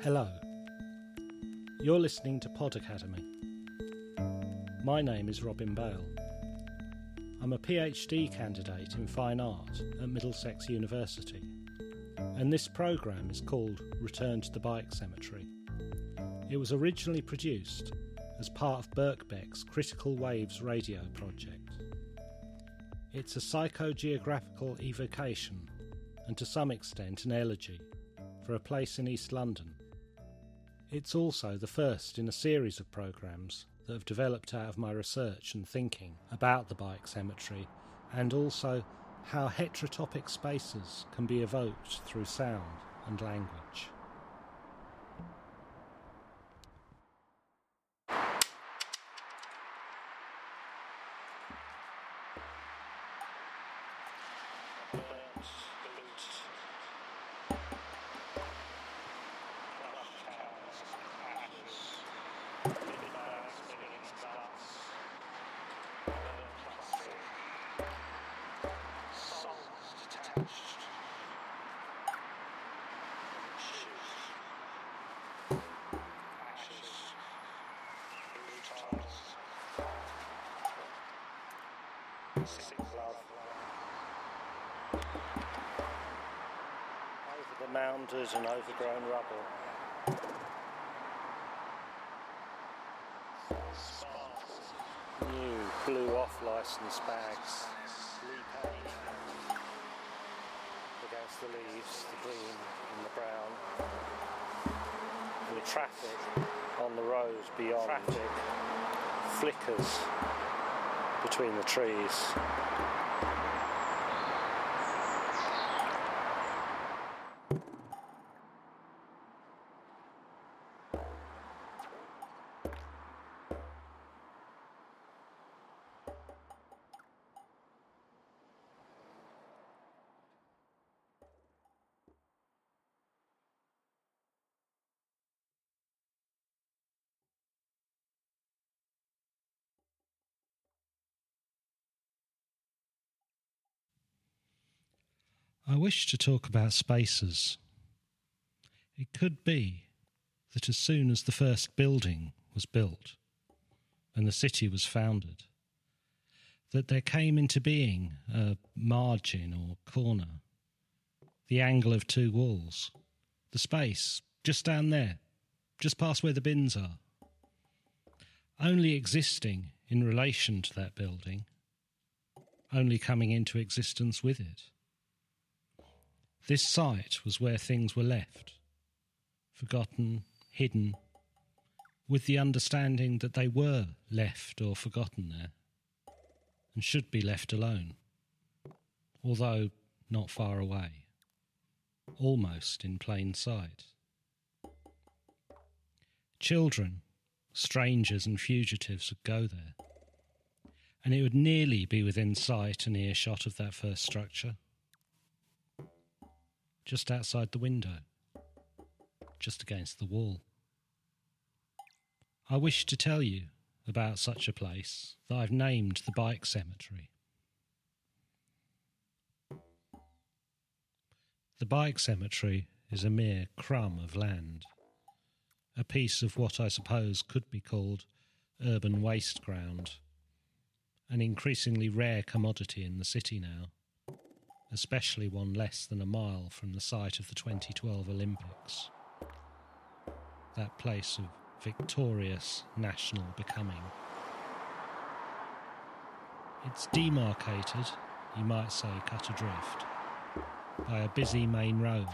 Hello. You're listening to Pod Academy. My name is Robin Bale. I'm a PhD candidate in fine art at Middlesex University, and this programme is called Return to the Bike Cemetery. It was originally produced as part of Birkbeck's Critical Waves radio project. It's a psychogeographical evocation, and to some extent an elegy, for a place in East London. It's also the first in a series of programmes that have developed out of my research and thinking about the bike cemetery and also how heterotopic spaces can be evoked through sound and language. Over the mounders and overgrown rubble. New blue off licence bags. The leaves, the green and the brown. And the traffic on the road beyond traffic flickers between the trees. I wish to talk about spaces. It could be that as soon as the first building was built and the city was founded, that there came into being a margin or corner, the angle of two walls, the space just down there, just past where the bins are, only existing in relation to that building, only coming into existence with it. This site was where things were left, forgotten, hidden, with the understanding that they were left or forgotten there, and should be left alone, although not far away, almost in plain sight. Children, strangers, and fugitives would go there, and it would nearly be within sight and earshot of that first structure just outside the window, just against the wall. I wish to tell you about such a place that I've named the Bike Cemetery. The Bike Cemetery is a mere crumb of land, a piece of what I suppose could be called urban waste ground, an increasingly rare commodity in the city now especially one less than a mile from the site of the 2012 Olympics. That place of victorious national becoming. It's demarcated, you might say cut adrift, by a busy main road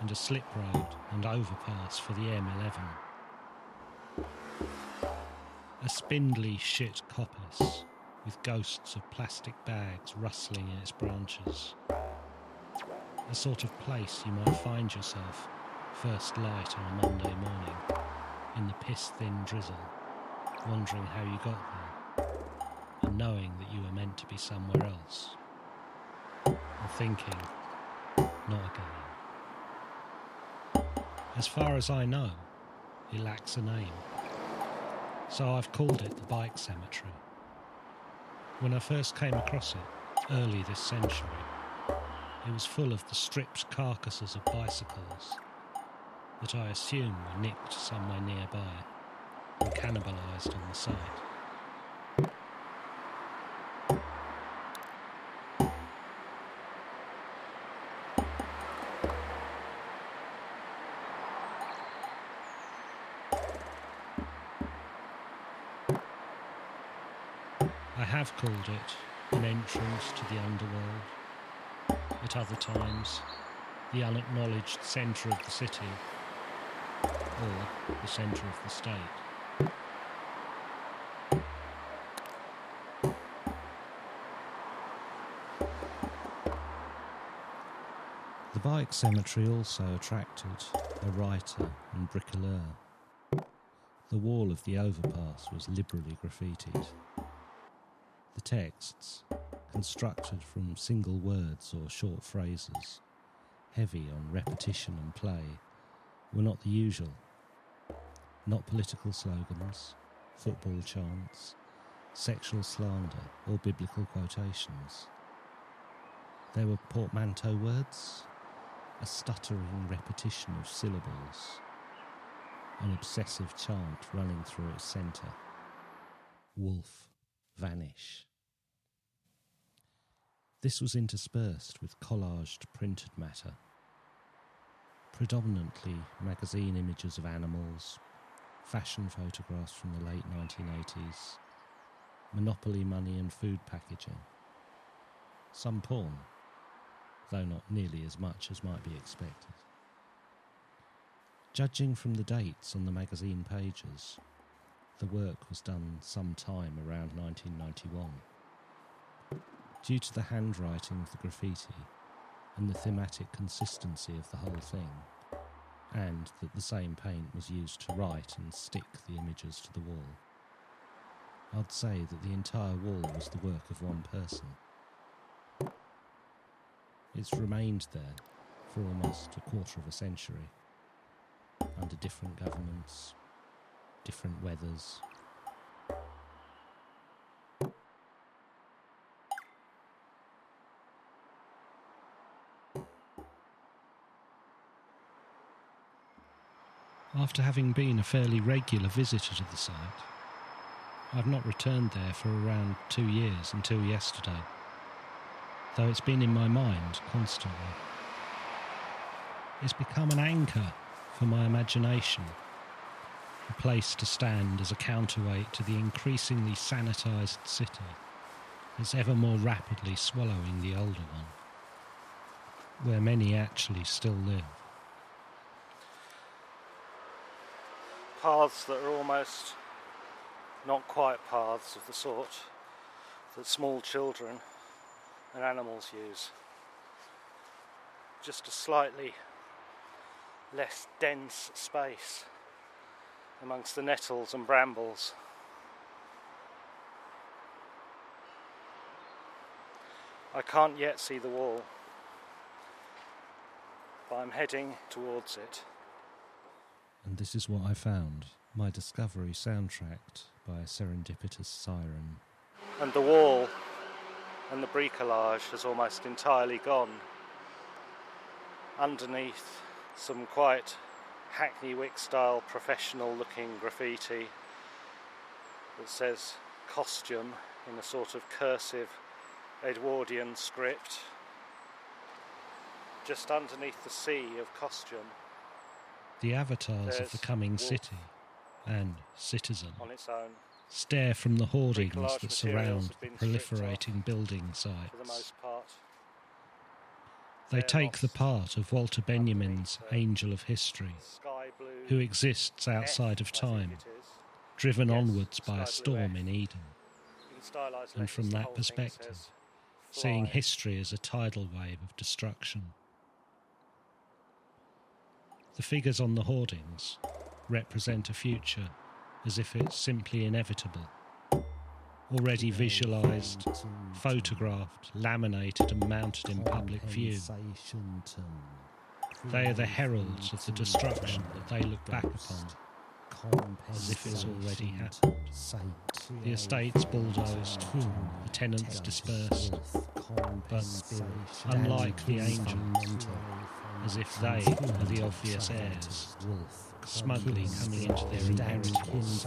and a slip road and overpass for the M11. A spindly shit coppice with ghosts of plastic bags rustling in its branches. The sort of place you might find yourself first light on a Monday morning, in the piss thin drizzle, wondering how you got there, and knowing that you were meant to be somewhere else, and thinking, not again. As far as I know, it lacks a name, so I've called it the Bike Cemetery. When I first came across it, early this century, it was full of the stripped carcasses of bicycles, that I assume were nicked somewhere nearby and cannibalised on the site. Have called it an entrance to the underworld. At other times, the unacknowledged centre of the city, or the centre of the state. The bike cemetery also attracted a writer and bricoleur. The wall of the overpass was liberally graffitied. The texts, constructed from single words or short phrases, heavy on repetition and play, were not the usual. Not political slogans, football chants, sexual slander, or biblical quotations. There were portmanteau words, a stuttering repetition of syllables, an obsessive chant running through its centre. Wolf, vanish. This was interspersed with collaged printed matter, predominantly magazine images of animals, fashion photographs from the late 1980s, monopoly money and food packaging, some porn, though not nearly as much as might be expected. Judging from the dates on the magazine pages, the work was done some time around 1991. Due to the handwriting of the graffiti and the thematic consistency of the whole thing, and that the same paint was used to write and stick the images to the wall, I'd say that the entire wall was the work of one person. It's remained there for almost a quarter of a century, under different governments, different weathers. After having been a fairly regular visitor to the site, I've not returned there for around two years until yesterday, though it's been in my mind constantly. It's become an anchor for my imagination place to stand as a counterweight to the increasingly sanitised city that's ever more rapidly swallowing the older one, where many actually still live. Paths that are almost not quite paths of the sort that small children and animals use. Just a slightly less dense space amongst the nettles and brambles. I can't yet see the wall, but I'm heading towards it. And this is what I found my Discovery soundtracked by a serendipitous siren. And the wall and the bricolage has almost entirely gone. Underneath, some quite Hackney Wick style professional looking graffiti that says costume in a sort of cursive Edwardian script. Just underneath the sea of costume. The avatars of the coming wolf. city and citizen on its own stare from the hoardings that surround the proliferating building for the sites. They take the part of Walter Benjamin's Angel of History, who exists outside of time, driven onwards by a storm in Eden, and from that perspective, seeing history as a tidal wave of destruction. The figures on the hoardings represent a future as if it's simply inevitable. Already visualised, photographed, laminated, and mounted in public view. They are the heralds of the destruction that they look back upon, as if it's already happened. The estates bulldozed, the tenants dispersed, but unlike the angels, as if they are the obvious heirs, smugly coming into their inheritance.